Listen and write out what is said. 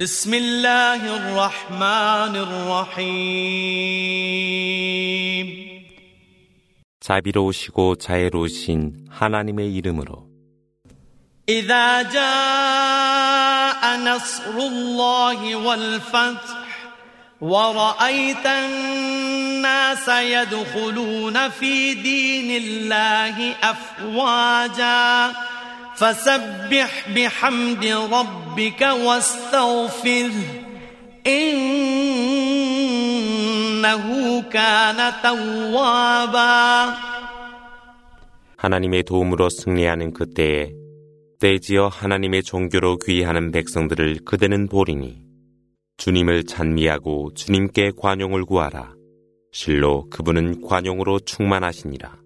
بسم الله الرحمن الرحيم 자비로우시고 자애로우신 하나님의 이름으로 إذا جاء نصر الله والفتح ورأيت الناس يدخلون في دين الله أفواجا فسبح بحمد ربك واستغفره إنه كان توابا 하나님의 도움으로 승리하는 그때에 때지어 하나님의 종교로 귀의하는 백성들을 그대는 보리니 주님을 찬미하고 주님께 관용을 구하라. 실로 그분은 관용으로 충만하시니라.